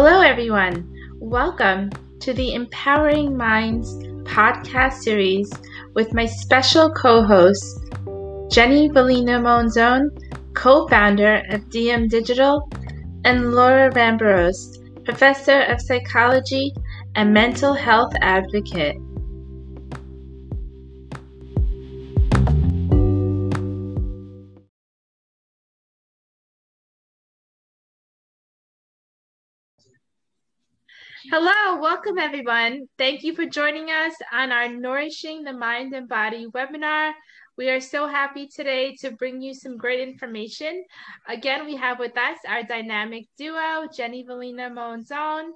Hello, everyone. Welcome to the Empowering Minds podcast series with my special co host, Jenny Valino Monzon, co founder of DM Digital, and Laura Rambarose, professor of psychology and mental health advocate. Hello, welcome everyone. Thank you for joining us on our Nourishing the Mind and Body webinar. We are so happy today to bring you some great information. Again, we have with us our dynamic duo, Jenny Valino Monzon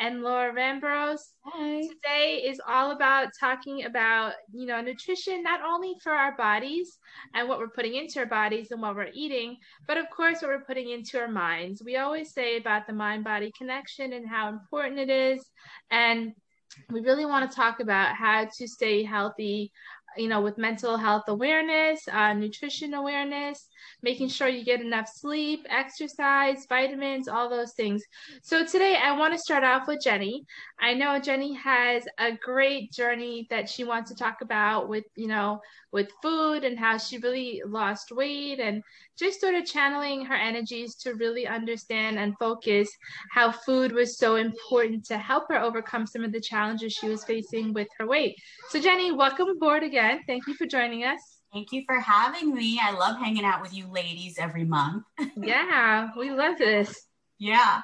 and Laura Rambarose. Hi. Today is all about talking about, you know, nutrition, not only for our bodies and what we're putting into our bodies and what we're eating, but of course, what we're putting into our minds. We always say about the mind body connection and how important it is. And we really want to talk about how to stay healthy you know, with mental health awareness, uh, nutrition awareness, making sure you get enough sleep, exercise, vitamins, all those things. So today I want to start off with Jenny. I know Jenny has a great journey that she wants to talk about with, you know, with food and how she really lost weight and just sort of channeling her energies to really understand and focus how food was so important to help her overcome some of the challenges she was facing with her weight. So Jenny, welcome aboard again. Thank you for joining us. Thank you for having me. I love hanging out with you ladies every month. yeah, we love this. Yeah.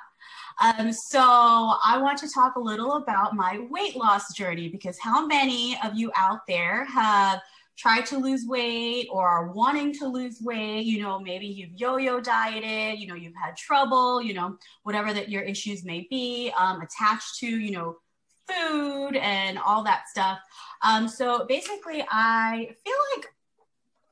Um, so I want to talk a little about my weight loss journey because how many of you out there have tried to lose weight or are wanting to lose weight? You know, maybe you've yo-yo dieted, you know, you've had trouble, you know, whatever that your issues may be um, attached to, you know, food and all that stuff. Um, so basically, I feel like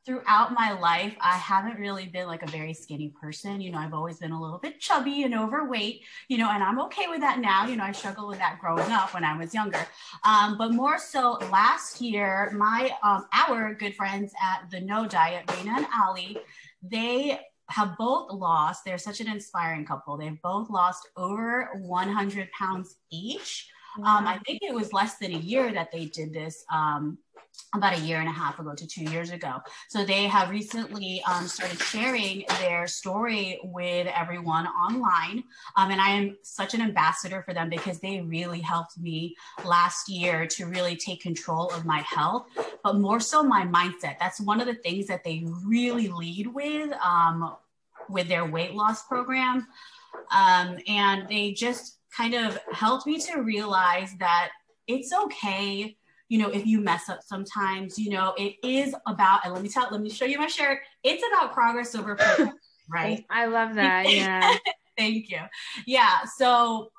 throughout my life, I haven't really been like a very skinny person. You know, I've always been a little bit chubby and overweight, you know, and I'm okay with that now. You know, I struggled with that growing up when I was younger. Um, but more so last year, my, um, our good friends at the No Diet, Raina and Ali, they have both lost, they're such an inspiring couple. They've both lost over 100 pounds each. Um, I think it was less than a year that they did this. Um, about a year and a half ago to two years ago. So they have recently um, started sharing their story with everyone online. Um, and I am such an ambassador for them because they really helped me last year to really take control of my health, but more so my mindset. That's one of the things that they really lead with um, with their weight loss program. Um, and they just kind of helped me to realize that it's okay you know, if you mess up sometimes, you know, it is about, and let me tell, let me show you my shirt. It's about progress over perfection, right? I love that. Yeah. Thank you. Yeah. So,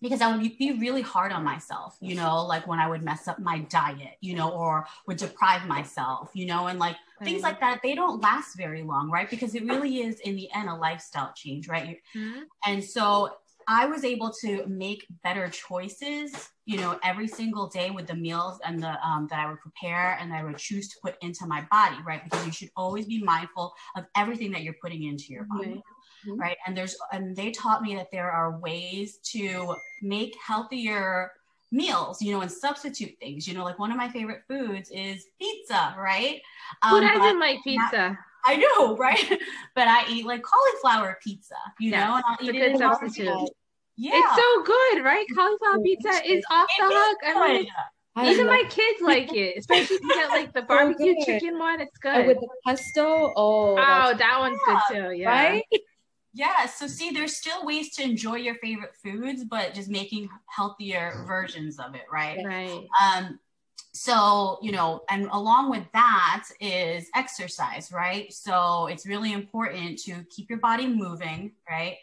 because I would be really hard on myself, you know, like when I would mess up my diet, you know, or would deprive myself, you know, and like things like that, they don't last very long, right? Because it really is in the end a lifestyle change, right? Mm-hmm. And so I was able to make better choices, you know, every single day with the meals and the um, that I would prepare and I would choose to put into my body, right? Because you should always be mindful of everything that you're putting into your body. Mm-hmm. Right. And there's, and they taught me that there are ways to make healthier meals, you know, and substitute things. You know, like one of my favorite foods is pizza, right? Who um, doesn't like pizza? I know, right? but I eat like cauliflower pizza, you know, and I'll eat it in substitute. Yeah. It's so good, right? Cauliflower pizza is off the hook. I mean, I even my kids like it, especially if you get like the barbecue so chicken one. It's good. with the pesto. Oh, oh, that one's yeah, good too. Yeah. Right? Yeah. So see, there's still ways to enjoy your favorite foods, but just making healthier versions of it, right? Right. Um, so you know and along with that is exercise right so it's really important to keep your body moving right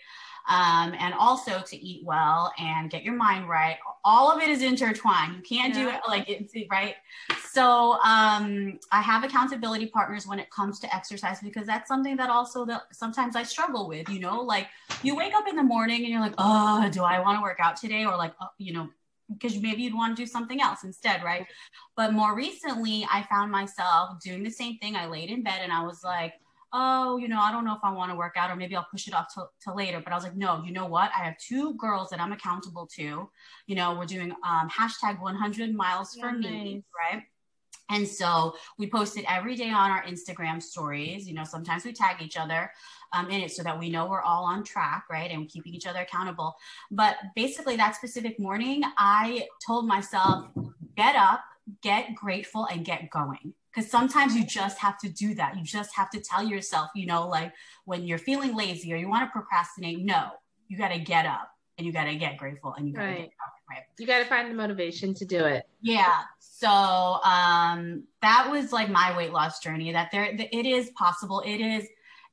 um, and also to eat well and get your mind right. All of it is intertwined. You can't yeah. do it like it's right. So um, I have accountability partners when it comes to exercise because that's something that also that sometimes I struggle with. You know, like you wake up in the morning and you're like, oh, do I want to work out today? Or like, oh, you know, because maybe you'd want to do something else instead, right? But more recently, I found myself doing the same thing. I laid in bed and I was like, oh, you know, I don't know if I want to work out or maybe I'll push it off to, to later. But I was like, no, you know what? I have two girls that I'm accountable to. You know, we're doing um, hashtag 100 miles for Nice. me, right? And so we post it every day on our Instagram stories. You know, sometimes we tag each other um, in it so that we know we're all on track, right? And keeping each other accountable. But basically, that specific morning, I told myself, get up, get grateful, and get going. Because sometimes you just have to do that. You just have to tell yourself, you know, like when you're feeling lazy or you want to procrastinate, no, you got to get up and you got to get grateful and you got to Right. get going, right? You got to find the motivation to do it. Yeah. So um, that was like my weight loss journey. That there, it is possible. It is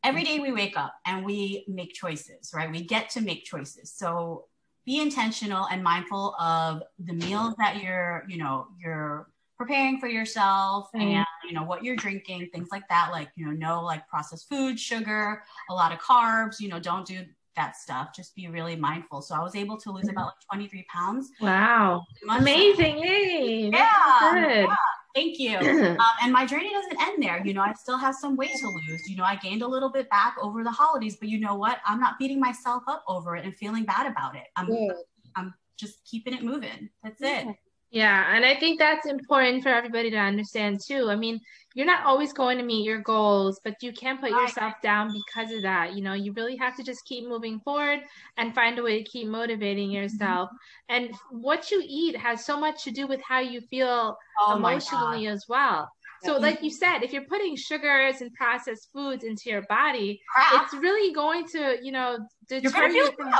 every day we wake up and we make choices, right? We get to make choices. So be intentional and mindful of the meals that you're, you know, you're preparing for yourself Mhm. and you know what you're drinking things like that like you know no like processed food sugar a lot of carbs you know don't do that stuff just be really mindful so i was able to lose about like 23 pounds Wow. Amazing. Hey. yeah, good. yeah, thank you um, and my journey doesn't end there. You know, I still have some weight to lose. You know, I gained a little bit back over the holidays, but you know what? I'm not beating myself up over it and feeling bad about it. I'm Good. I'm just keeping it moving. That's it. Yeah, and I think that's important for everybody to understand too. I mean, you're not always going to meet your goals, but you can't put Right. yourself down because of that. You know, you really have to just keep moving forward and find a way to keep motivating yourself. And what you eat has so much to do with how you feel Oh emotionally as well. So, like you said, if you're putting sugars and processed foods into your body, Crap. it's really going to, you know, deter you from.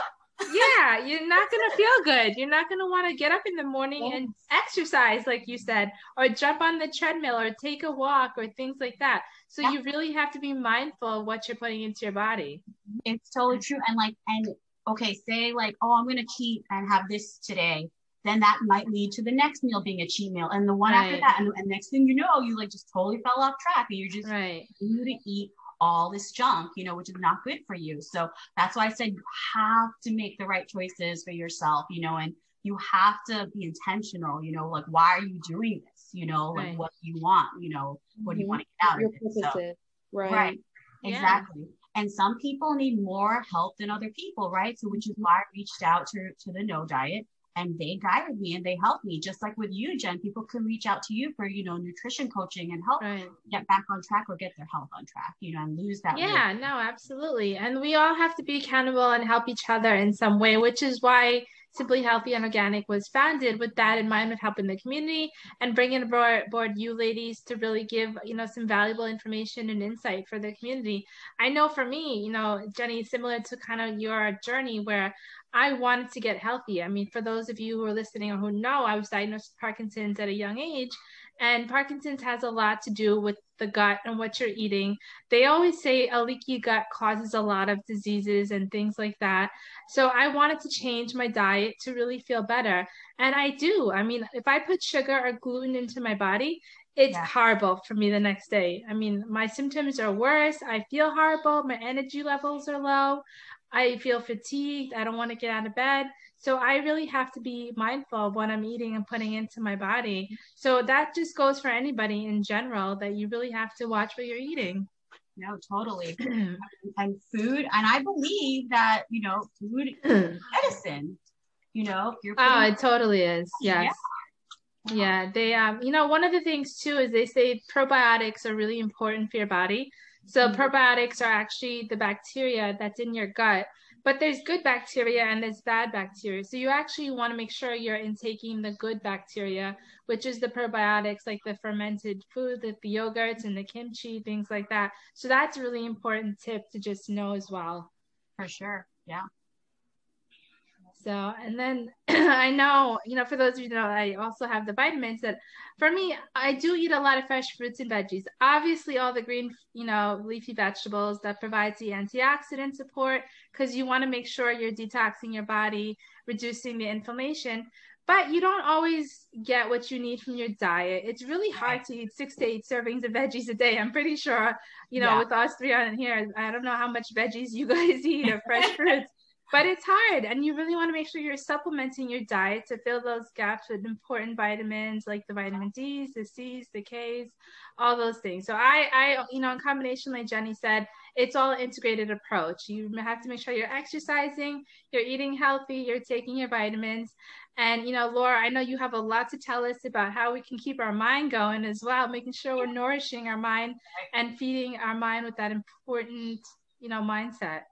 Yeah, you're not gonna feel good. You're not gonna want to get up in the morning and exercise, like you said, or jump on the treadmill or take a walk or things like that. So Yeah. you really have to be mindful of what you're putting into your body. It's totally true. And like, and okay, say like, oh, I'm gonna cheat and have this today. Then that might lead to the next meal being a cheat meal, and the one after that, and, and next thing you know, you like just totally fell off track, and you're just Right. you to eat all this junk, you know, which is not good for you. So that's why I said you have to make the right choices for yourself, you know, and you have to be intentional, you know, like why are you doing this? You know, like Right. what do you want? You know, what do you Mhm. want to get out Your of it? So. Right. right. Yeah. Exactly. And some people need more help than other people, right? So which is why I reached out to to the no diet and they guided me and they helped me. Just like with you, Jen, people can reach out to you for, you know, nutrition coaching and help Right. get back on track or get their health on track, you know, and lose that weight. Yeah, no, absolutely. And we all have to be accountable and help each other in some way, which is why Simply Healthy and Organic was founded with that in mind, with helping the community and bringing aboard, aboard you ladies to really give, you know, some valuable information and insight for the community. I know for me, you know, Jenny, similar to kind of your journey where I wanted to get healthy. I mean, for those of you who are listening or who know, I was diagnosed with Parkinson's at a young age. And Parkinson's has a lot to do with the gut and what you're eating. They always say a leaky gut causes a lot of diseases and things like that. So I wanted to change my diet to really feel better. And I do. I mean, if I put sugar or gluten into my body, it's Yeah. horrible for me the next day. I mean, my symptoms are worse. I feel horrible. My energy levels are low. I feel fatigued. I don't want to get out of bed. So I really have to be mindful of what I'm eating and putting into my body. So that just goes for anybody in general that you really have to watch what you're eating. No, totally. and food, and I believe that, you know, food is oh, medicine. You know, if you're putting it totally is. Yes. Yeah, they um you know one of the things too is they say probiotics are really important for your body. So Mhm. probiotics are actually the bacteria that's in your gut, but there's good bacteria and there's bad bacteria. So you actually want to make sure you're intaking the good bacteria, which is the probiotics like the fermented food, like the yogurts and the kimchi, things like that. So that's a really important tip to just know as well. for sure. Yeah. So, and then I know, you know, for those of you know, I also have the vitamins that for me, I do eat a lot of fresh fruits and veggies. Obviously, all the green, you know, leafy vegetables that provides the antioxidant support because you want to make sure you're detoxing your body, reducing the inflammation. But you don't always get what you need from your diet. It's really hard to eat six to eight servings of veggies a day. I'm pretty sure, you know, Yeah. with us three on here, I don't know how much veggies you guys eat or fresh fruits. But it's hard and you really want to make sure you're supplementing your diet to fill those gaps with important vitamins like the vitamin d's the c's the k's all those things. So i i you know in combination like jenny said it's all integrated approach. You have to make sure you're exercising you're eating healthy you're taking your vitamins. And you know laura i know you have a lot to tell us about how we can keep our mind going as well making sure we're nourishing our mind and feeding our mind with that important you know mindset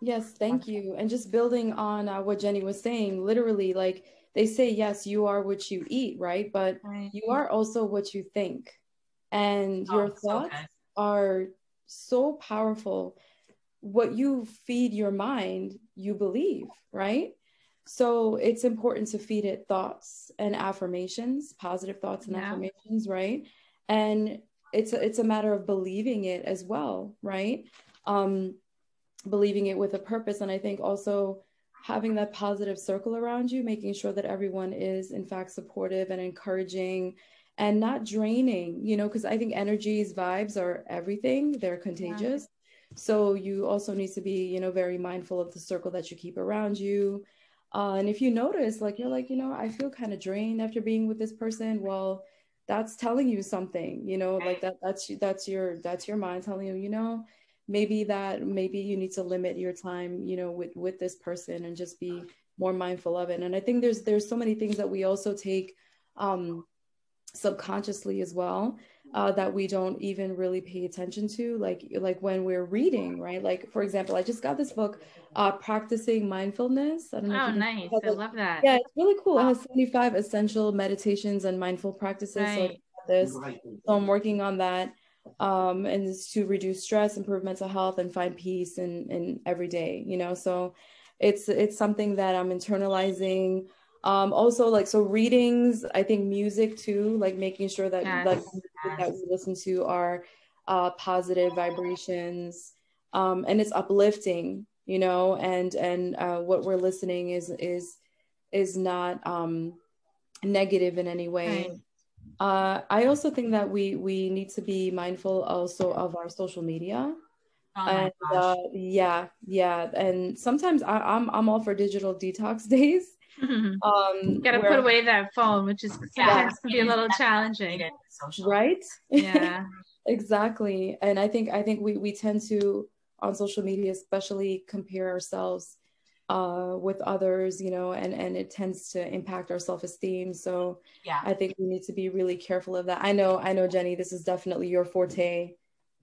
Yes, thank you. And just building on uh, what Jenny was saying, literally, like they say, yes, you are what you eat, right? But right. you are also what you think. And oh, your thoughts so are so powerful. What you feed your mind, you believe, right? So it's important to feed it thoughts and affirmations, positive thoughts and yeah. affirmations, right? And it's a, it's a matter of believing it as well, right? Um, believing it with a purpose. And I think also having that positive circle around you, making sure that everyone is in fact supportive and encouraging and not draining, you know, because I think energies, vibes are everything, they're contagious. Yeah. So you also need to be, you know, very mindful of the circle that you keep around you. Uh, and if you notice, like you're like, you know, I feel kind of drained after being with this person. Well, that's telling you something, you know, like that. That's that's your that's your mind telling you, you know, maybe that maybe you need to limit your time you know with with this person and just be more mindful of it. And i think there's there's so many things that we also take um subconsciously as well uh, that we don't even really pay attention to. Like like when we're reading right? Like for example i just got this book uh practicing mindfulness. I don't know oh nice. i love that. Yeah it's really cool. It has 75 essential meditations and mindful practices. Right. so, this, so i'm working on that um, and is to reduce stress, improve mental health, and find peace in in every day. You know, so it's it's something that I'm internalizing. Um, also, like so, readings. I think music too, like making sure that yes, like yes. that we listen to are uh, positive vibrations, um, and it's uplifting. You know, and and uh, what we're listening is is is not um, negative in any way. Right uh, I also think that we we need to be mindful also of our social media. Oh and uh, yeah, yeah, and sometimes I, am I'm, I'm all for digital detox days. Um, gotta where, put away that phone, which is sometimes yeah, can be a little challenging, right? Yeah, exactly. And I think I think we we tend to on social media, especially compare ourselves uh, with others, you know, and and it tends to impact our self esteem. So yeah, I think we need to be really careful of that. I know, I know, Jenny, this is definitely your forte.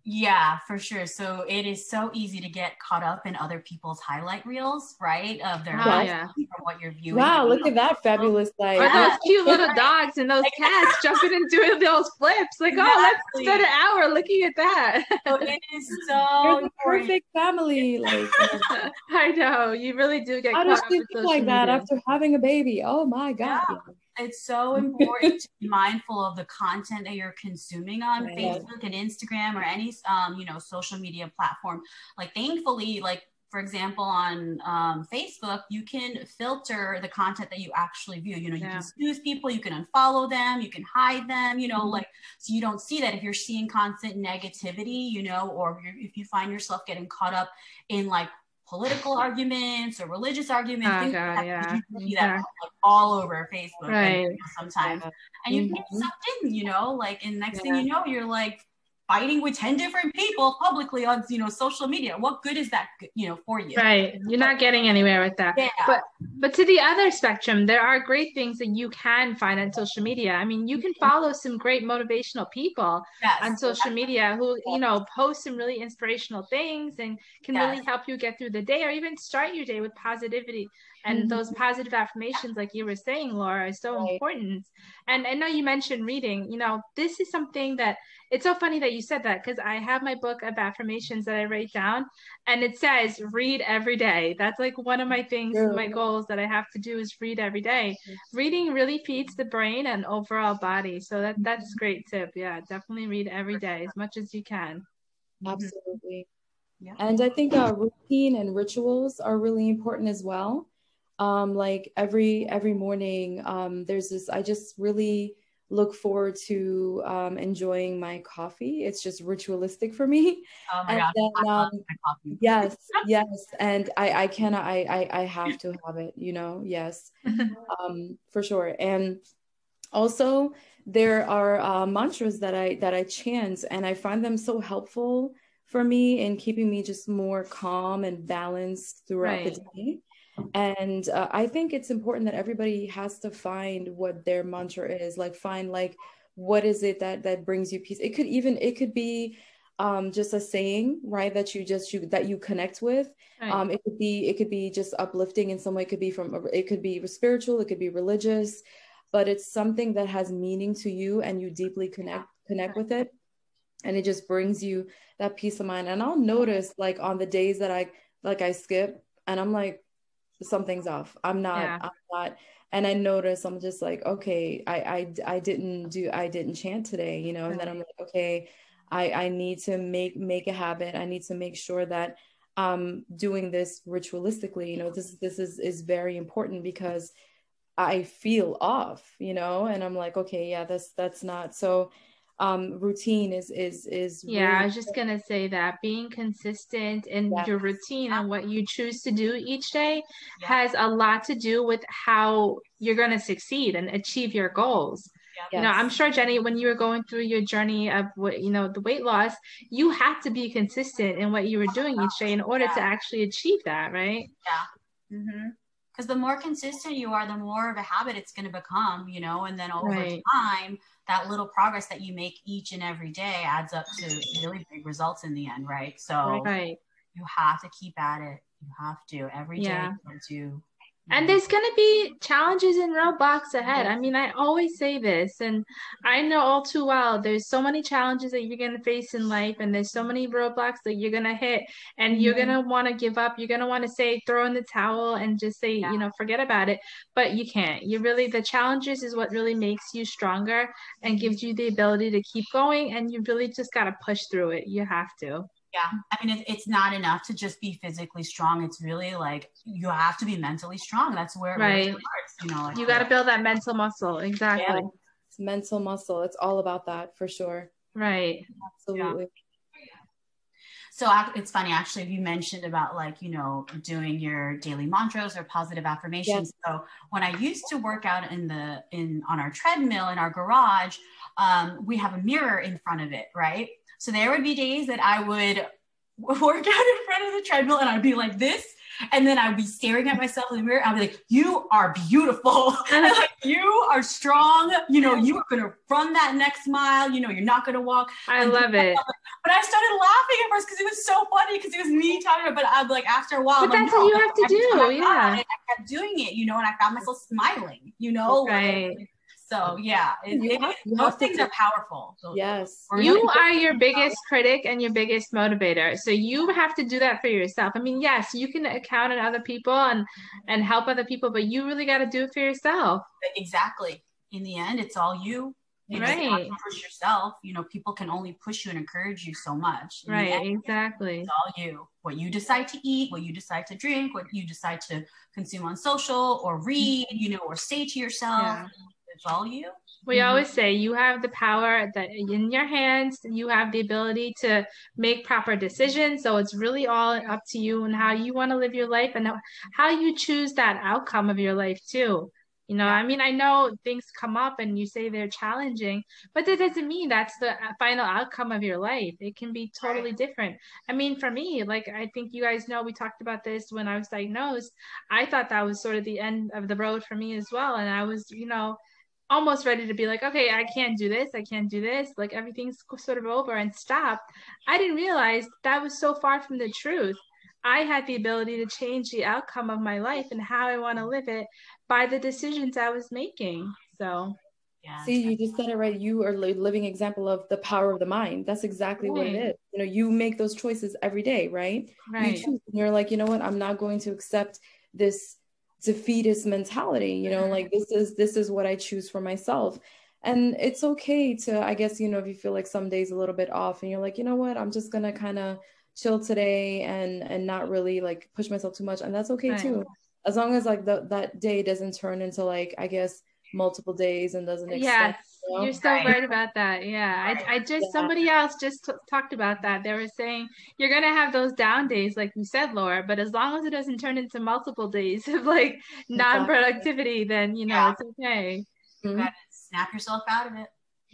Yeah, for sure. So it is so easy to get caught up in other people's highlight reels, right? Of their lives yeah. from what you're viewing. Wow, look at that fabulous like or those cute little dogs and those cats jumping and doing those flips. Like, exactly. oh, let's spend an hour looking at that. So it is so the perfect family. Like I know. You really do get How does she think like that after having a baby? Oh my god. Yeah it's so important to be mindful of the content that you're consuming on right. Facebook and Instagram or any um, you know social media platform. Like thankfully, like for example, on um, Facebook, you can filter the content that you actually view. You know, you yeah. can snooze people, you can unfollow them, you can hide them, you know, mm-hmm. like, so you don't see that if you're seeing constant negativity, you know, or if, if you find yourself getting caught up in like political arguments or religious arguments. Oh, God, yeah. You see that like, all over Facebook right. and, sometimes. Yeah. And you mm-hmm. get sucked in, you know, like, and next yeah. thing you know, you're like fighting with 10 different people publicly on you know social media what good is that you know for you right you're not getting anywhere with that yeah. but but to the other spectrum there are great things that you can find on social media i mean you can mm-hmm. follow some great motivational people yes. on social media who you know post some really inspirational things and can yes. really help you get through the day or even start your day with positivity and mm-hmm. those positive affirmations like you were saying laura is so right. important. And i know you mentioned reading. You know this is something that it's so funny that you said that because i have my book of affirmations that i write down and it says read every day. That's like one of my things my goals that i have to do is read every day. Reading really feeds the brain and overall body so that that's mm-hmm. great tip. Yeah definitely read every day as much as you can. Absolutely. Yeah. And I think uh, routine and rituals are really important as well um like every every morning um there's this i just really look forward to um, enjoying my coffee. It's just ritualistic for me. Oh my god! Then, um, yes, yes, and I I cannot I, I I have to have it. You know, yes, um, for sure. And also, there are uh, mantras that I that I chant, and I find them so helpful for me in keeping me just more calm and balanced throughout right. the day. And uh, I think it's important that everybody has to find what their mantra is. Like, find like what is it that that brings you peace. It could even it could be um, just a saying, right? That you just you that you connect with. Right. Um, it could be it could be just uplifting in some way. It could be from it could be spiritual. It could be religious, but it's something that has meaning to you and you deeply connect connect with it, and it just brings you that peace of mind. And I'll notice like on the days that I like I skip, and I'm like something's off. I'm not, yeah. I'm not. And I notice I'm just like, okay, I, I, I didn't do, I didn't chant today, you know, and then I'm like, okay, I, I need to make, make a habit. I need to make sure that I'm doing this ritualistically, you know, this, this is, is very important because I feel off, you know, and I'm like, okay, yeah, that's, that's not. So um routine is is is yeah really i was just gonna say that being consistent in yes. your routine and what you choose to do each day yes. has a lot to do with how you're gonna succeed and achieve your goals yes. you know i'm sure jenny when you were going through your journey of what you know the weight loss you had to be consistent in what you were doing each day in order yeah. to actually achieve that right yeah mm-hmm because the more consistent you are the more of a habit it's going to become you know and then over right. time that little progress that you make each and every day adds up to really big results in the end, right? So right. you have to keep at it. You have to every day yeah. do and there's going to be challenges and roadblocks ahead. I mean, I always say this, and I know all too well there's so many challenges that you're going to face in life, and there's so many roadblocks that you're going to hit, and mm-hmm. you're going to want to give up. You're going to want to say, throw in the towel and just say, yeah. you know, forget about it. But you can't. You really, the challenges is what really makes you stronger and gives you the ability to keep going. And you really just got to push through it. You have to yeah i mean it, it's not enough to just be physically strong it's really like you have to be mentally strong that's where right really starts, you know like, you got to build that mental muscle exactly yeah. it's mental muscle it's all about that for sure right absolutely yeah. So it's funny, actually, you mentioned about like, you know, doing your daily mantras or positive affirmations. Yes. So when I used to work out in the, in, on our treadmill in our garage, um, we have a mirror in front of it, right? So there would be days that I would work out in front of the treadmill and I'd be like this. And then I'd be staring at myself in the mirror. I'd be like, you are beautiful. like, you are strong. You know, you are going to run that next mile. You know, you're not going to walk. I love it. But I started laughing at first because it was so funny because it was me talking about, but I'm like, after a while, but that's like, no. what you have to do. Yeah. I kept doing it, you know, and I found myself smiling, you know, right. Like, so yeah, it, it, have, those things are powerful. So yes, you are your biggest critic and your biggest motivator. So you have to do that for yourself. I mean, yes, you can account on other people and and help other people, but you really got to do it for yourself. Exactly. In the end, it's all you. You right. push yourself. You know, people can only push you and encourage you so much. In right. End, exactly. It's all you. What you decide to eat, what you decide to drink, what you decide to consume on social or read, mm-hmm. you know, or say to yourself. Yeah it's. We mm-hmm. always say you have the power that in your hands. You have the ability to make proper decisions. So it's really all up to you and how you want to live your life and how you choose that outcome of your life too. You know, I mean, I know things come up and you say they're challenging, but that doesn't mean that's the final outcome of your life. It can be totally different. I mean, for me, like, I think you guys know we talked about this when I was diagnosed. I thought that was sort of the end of the road for me as well. And I was, you know, almost ready to be like, okay, I can't do this. I can't do this. Like everything's sort of over and stop. I didn't realize that was so far from the truth. I had the ability to change the outcome of my life and how I want to live it by the decisions I was making. So, yeah. See, you just said it right. You are a living example of the power of the mind. That's exactly right. what it is. You know, you make those choices every day, right? Right. You choose, and you're like, you know what? I'm not going to accept this defeatist mentality you know like this is this is what i choose for myself. And it's okay to i guess you know if you feel like some days a little bit off and you're like you know what? I'm just gonna kind of chill today and and not really like push myself too much. And that's okay right. too. As long as like the, that day doesn't turn into like i guess multiple days and doesn't extend yes You are so right. right about that. Yeah. Right. I, I just, yeah. somebody else just t- talked about that. They were saying you're going to have those down days, like you said, Laura, but as long as it doesn't turn into multiple days of like non productivity, then, you know, yeah. it's okay. Mm-hmm. snap yourself out of it.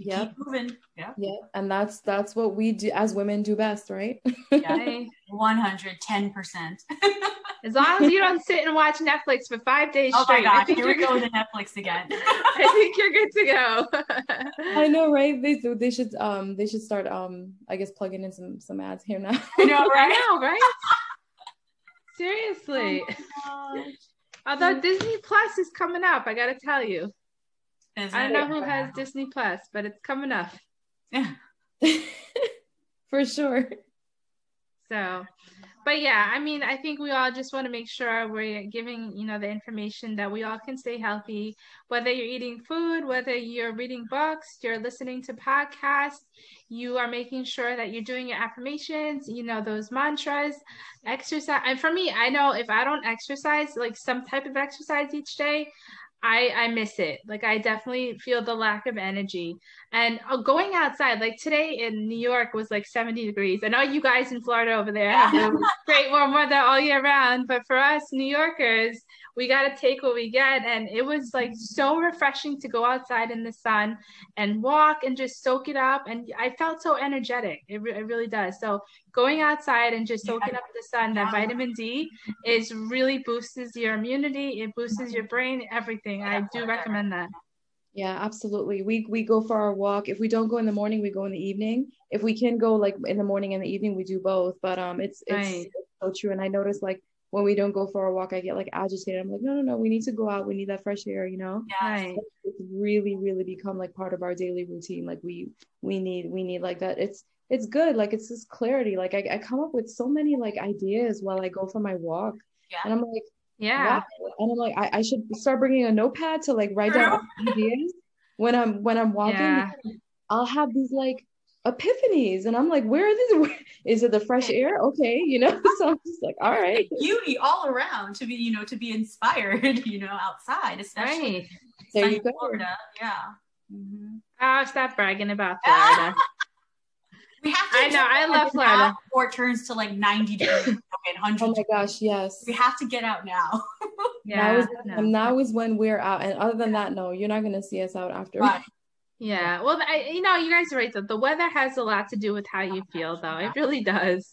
Yeah. Keep moving. Yeah. Yeah. And that's that's what we do as women do best, right? yeah. 110%. as long as you don't sit and watch Netflix for five days oh straight. Oh my god, here we go with Netflix again. I think you're good to go. I know, right? They they should um they should start um I guess plugging in some some ads here now. I know, right? I know, right? Seriously. Oh Although Disney Plus is coming up, I gotta tell you. Is I don't know who has Disney Plus, but it's coming up. Yeah. For sure. So, but yeah, I mean, I think we all just want to make sure we're giving, you know, the information that we all can stay healthy, whether you're eating food, whether you're reading books, you're listening to podcasts, you are making sure that you're doing your affirmations, you know, those mantras, exercise. And for me, I know if I don't exercise, like some type of exercise each day, I I miss it. Like I definitely feel the lack of energy. And uh, going outside, like today in New York was like 70 degrees. I know you guys in Florida over there have great warm weather all year round, but for us New Yorkers, we got to take what we get. And it was like so refreshing to go outside in the sun and walk and just soak it up. And I felt so energetic. It, re- it really does. So going outside and just soaking up the sun, that vitamin D is really boosts your immunity. It boosts your brain, everything. I do recommend that. Yeah, absolutely. We we go for our walk. If we don't go in the morning, we go in the evening. If we can go like in the morning and the evening, we do both. But um, it's it's, right. it's so true. And I notice like when we don't go for a walk, I get like agitated. I'm like, no, no, no, we need to go out. We need that fresh air, you know? Yeah. It's really, really become like part of our daily routine. Like we we need we need like that. It's it's good. Like it's this clarity. Like I, I come up with so many like ideas while I go for my walk. Yeah. And I'm like, yeah. Wow. And I'm like, I, I should start bringing a notepad to like write down ideas when I'm when I'm walking. Yeah. I'll have these like epiphanies. And i'm like where is this is it the fresh air? Okay you know? So i'm just like all right. beauty all around to be you know to be inspired you know outside especially right. there you go. florida. Yeah. Mm-hmm. oh stop bragging about florida. We have to i know i love florida. before it turns to like 90 degrees okay, 100 oh my gosh yes. We have to get out now. Yeah now is, no. now is when we're out. And other than that no you're not going to see us out after. Right. Yeah. Well, I, you know, you guys are right. Though. The weather has a lot to do with how you feel, though. It really does.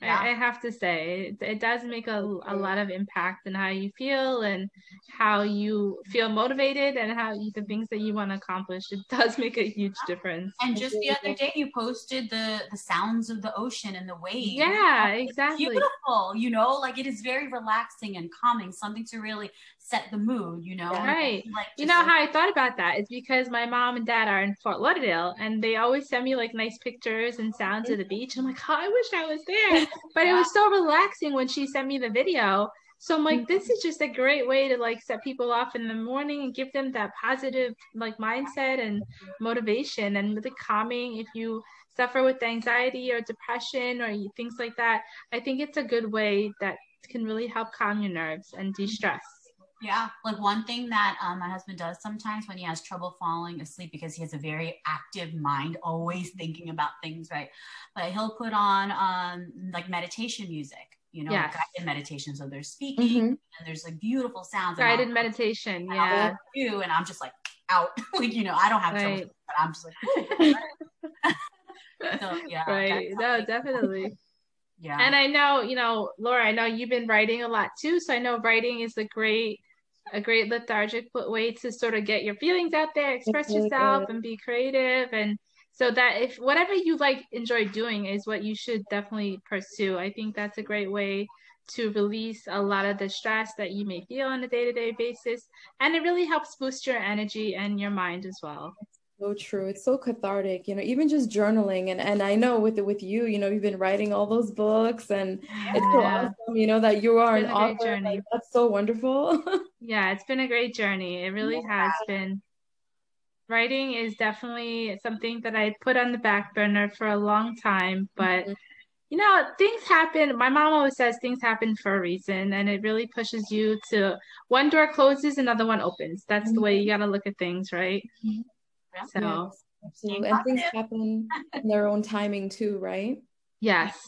Yeah. I, I, have to say, it, it does make a, a lot of impact in how you feel and how you feel motivated and how you, the things that you want to accomplish. It does make a huge difference. And just the other day, you posted the the sounds of the ocean and the waves. Yeah, exactly. beautiful. You know, like it is very relaxing and calming. Something to really set the mood, you know? Right. Like, you know like- how I thought about that? It's because my mom and dad are in Fort Lauderdale and they always send me like nice pictures and sounds of the beach. I'm like, oh, I wish I was there. But yeah. it was so relaxing when she sent me the video. So I'm like, this is just a great way to like set people off in the morning and give them that positive like mindset and motivation and really calming if you suffer with anxiety or depression or things like that. I think it's a good way that can really help calm your nerves and de-stress. Yeah, like one thing that um, my husband does sometimes when he has trouble falling asleep because he has a very active mind, always thinking about things, right? But he'll put on um, like meditation music, you know, yes. guided meditation. So there's speaking mm-hmm. and there's like beautiful sounds. Guided meditation, yeah. You and I'm just like out, like you know, I don't have right. trouble, but I'm just like. so, yeah, right. No, definitely. Yeah. And I know, you know, Laura, I know you've been writing a lot too. So I know writing is a great a great lethargic way to sort of get your feelings out there, express yourself, and be creative. And so that if whatever you like enjoy doing is what you should definitely pursue. I think that's a great way to release a lot of the stress that you may feel on a day-to-day basis and it really helps boost your energy and your mind as well so true it's so cathartic you know even just journaling and and i know with it with you you know you've been writing all those books and yeah. it's so awesome you know that you are an author like, that's so wonderful yeah it's been a great journey it really yeah. has been writing is definitely something that i put on the back burner for a long time but mm-hmm. you know things happen my mom always says things happen for a reason and it really pushes you to one door closes another one opens that's mm-hmm. the way you got to look at things right mm-hmm. So absolutely. And things happen in their own timing too, right? Yes.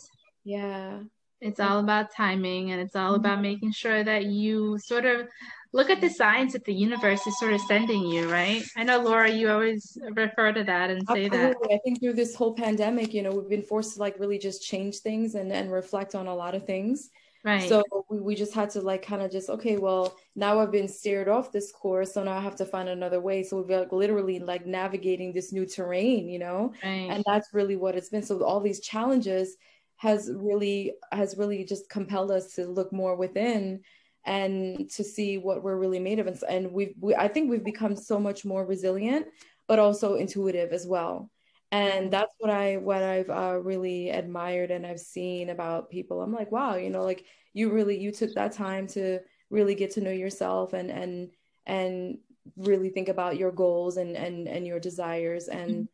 Yeah. It's all about timing and it's all about mm-hmm. making sure that you sort of look at the signs that the universe is sort of sending you, right? I know Laura, you always refer to that and say Absolutely. that. I think through this whole pandemic, you know, we've been forced to like really just change things and, and reflect on a lot of things. Right. So we, we just had to like kind of just, okay, well, now I've been steered off this course. So now I have to find another way. So we've like literally like navigating this new terrain, you know? Right. And that's really what it's been. So all these challenges has really has really just compelled us to look more within and to see what we're really made of. And, and we've, we, I think we've become so much more resilient, but also intuitive as well and that's what i what i've uh, really admired and i've seen about people i'm like wow you know like you really you took that time to really get to know yourself and and and really think about your goals and and and your desires and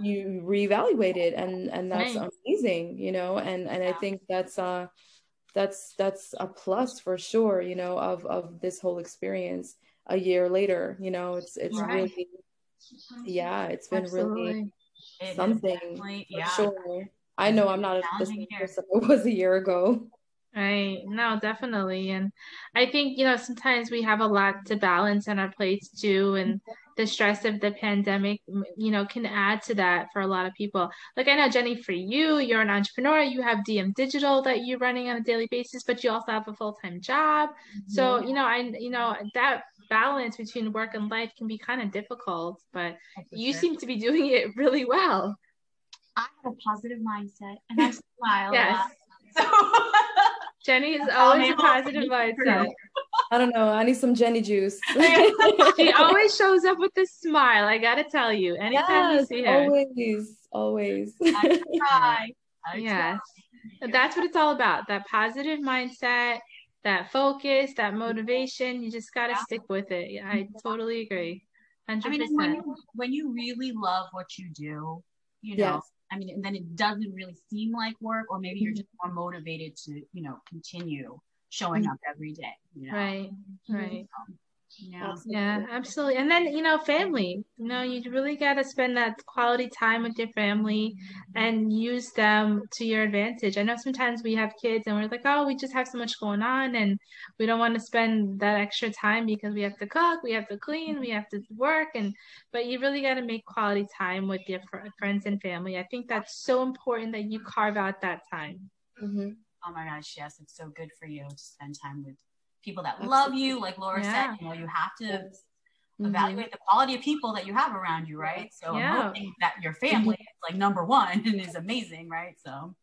you reevaluate it and and that's right. amazing you know and and i think that's uh that's that's a plus for sure you know of of this whole experience a year later you know it's it's right. really yeah it's been Absolutely. really it something. Yeah. Sure. I know I'm not the same person I was a year ago. Right. No, definitely. And I think, you know, sometimes we have a lot to balance on our plates too. And the stress of the pandemic, you know, can add to that for a lot of people. Like I know, Jenny, for you, you're an entrepreneur, you have DM Digital that you're running on a daily basis, but you also have a full time job. Mm-hmm. So, you know, I, you know, that balance between work and life can be kind of difficult, but you sure. seem to be doing it really well. I have a positive mindset and I smile. yes. So Jenny is always a positive mindset. I don't know. I need some Jenny juice. she always shows up with a smile. I gotta tell you. Anytime yes, you see her. Always, always. I try. I yes. Try. That's what it's all about. That positive mindset that focus, that motivation. You just got to yeah. stick with it. Yeah, I totally agree. 100%. I mean, when you, when you really love what you do, you know, yes. I mean, and then it doesn't really seem like work, or maybe you're mm-hmm. just more motivated to, you know, continue showing mm-hmm. up every day. You know? Right, right. Um, yeah. yeah, absolutely. And then, you know, family, you know, you really got to spend that quality time with your family and use them to your advantage. I know sometimes we have kids and we're like, oh, we just have so much going on and we don't want to spend that extra time because we have to cook, we have to clean, we have to work. And, but you really got to make quality time with your fr- friends and family. I think that's so important that you carve out that time. Mm-hmm. Oh my gosh, yes, it's so good for you to spend time with people that love you. Like Laura yeah. said, you know, you have to mm-hmm. evaluate the quality of people that you have around you, right? So yeah. that your family is like number one and is amazing, right? So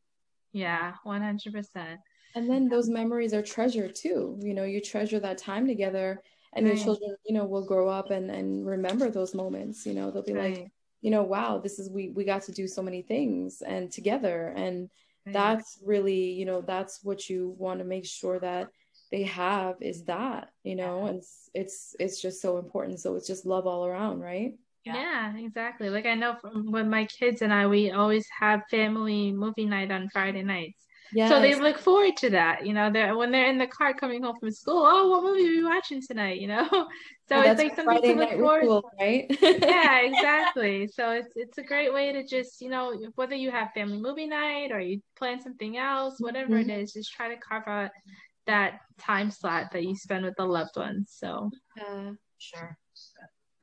yeah, one hundred percent. And then those memories are treasured too. You know, you treasure that time together and right. your children, you know, will grow up and, and remember those moments. You know, they'll be right. like, you know, wow, this is we we got to do so many things and together. And right. that's really, you know, that's what you want to make sure that they have is that you know and it's it's it's just so important so it's just love all around right yeah. yeah, exactly. Like I know when my kids and I, we always have family movie night on Friday nights. Yes. So they look forward to that, you know. They're when they're in the car coming home from school. Oh, what movie are you watching tonight? You know. So it's like something Friday to look forward ritual, right? yeah, exactly. So it's it's a great way to just you know whether you have family movie night or you plan something else, whatever mm-hmm. it is, just try to carve out that time slot that you spend with the loved ones. So, uh, sure.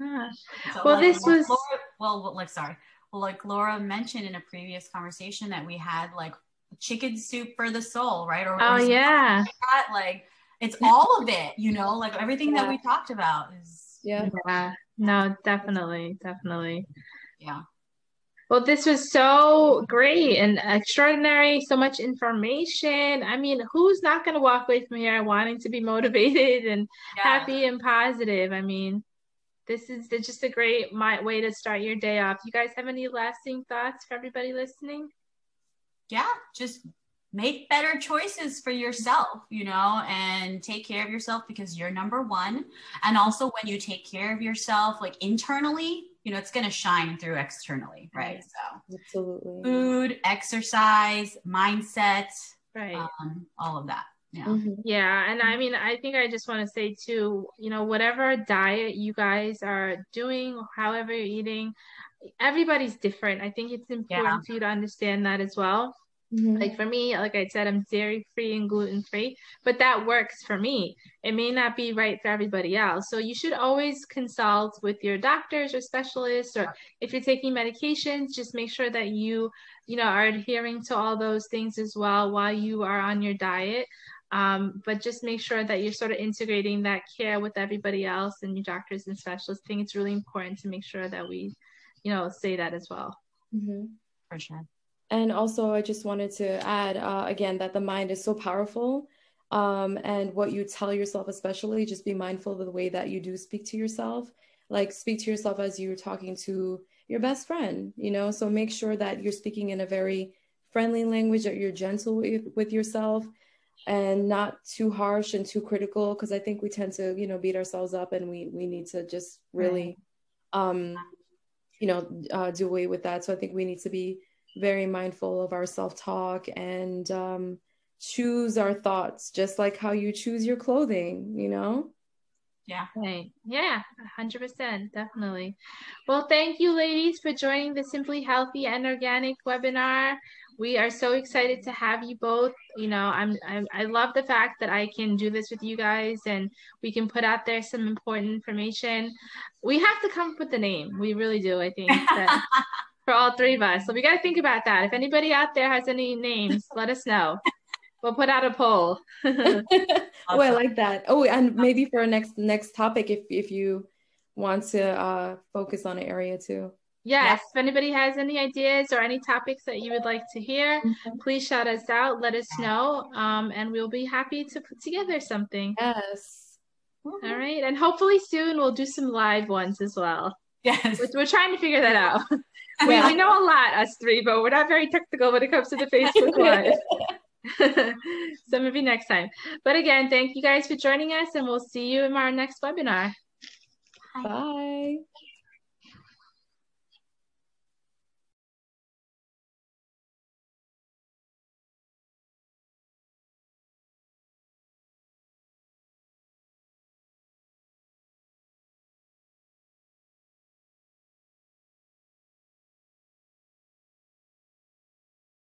Yeah. So well, like, this was Laura, well, like sorry, well, like Laura mentioned in a previous conversation that we had, like chicken soup for the soul, right? Or, oh yeah, like, that. like it's all of it, you know, like everything yeah. that we talked about is yeah, yeah. No, definitely, definitely. Yeah. Well, this was so great and extraordinary. So much information. I mean, who's not going to walk away from here wanting to be motivated and yeah. happy and positive? I mean, this is just a great way to start your day off. You guys have any lasting thoughts for everybody listening? Yeah, just make better choices for yourself, you know, and take care of yourself because you're number one. And also, when you take care of yourself, like internally, you know, it's going to shine through externally, right? So, absolutely. Food, exercise, mindset, right? Um, all of that. Yeah. Mm-hmm. Yeah. And I mean, I think I just want to say too, you know, whatever diet you guys are doing, however you're eating, everybody's different. I think it's important yeah. for you to understand that as well. Mm-hmm. Like for me, like I said, I'm dairy free and gluten free, but that works for me. It may not be right for everybody else. So you should always consult with your doctors or specialists, or if you're taking medications, just make sure that you, you know, are adhering to all those things as well while you are on your diet. Um, but just make sure that you're sort of integrating that care with everybody else and your doctors and specialists. I think it's really important to make sure that we, you know, say that as well. Mm-hmm. For sure. And also, I just wanted to add uh, again that the mind is so powerful. Um, and what you tell yourself, especially, just be mindful of the way that you do speak to yourself. Like, speak to yourself as you're talking to your best friend, you know? So make sure that you're speaking in a very friendly language, that you're gentle with, with yourself and not too harsh and too critical. Cause I think we tend to, you know, beat ourselves up and we, we need to just really, um, you know, uh, do away with that. So I think we need to be very mindful of our self talk and um, choose our thoughts, just like how you choose your clothing, you know? Yeah. Right. Yeah, 100%. Definitely. Well, thank you, ladies, for joining the Simply Healthy and Organic webinar. We are so excited to have you both. You know, I'm, I'm I love the fact that I can do this with you guys and we can put out there some important information. We have to come up with the name. We really do. I think that for all three of us. So we got to think about that. If anybody out there has any names, let us know. We'll put out a poll. oh, I like that. Oh, and maybe for our next next topic, if if you want to uh, focus on an area too. Yes. If anybody has any ideas or any topics that you would like to hear, mm-hmm. please shout us out. Let us know, um, and we'll be happy to put together something. Yes. All right, and hopefully soon we'll do some live ones as well. Yes. We're, we're trying to figure that out. we, yeah. we know a lot, us three, but we're not very technical when it comes to the Facebook Live. so maybe next time. But again, thank you guys for joining us, and we'll see you in our next webinar. Bye. Bye.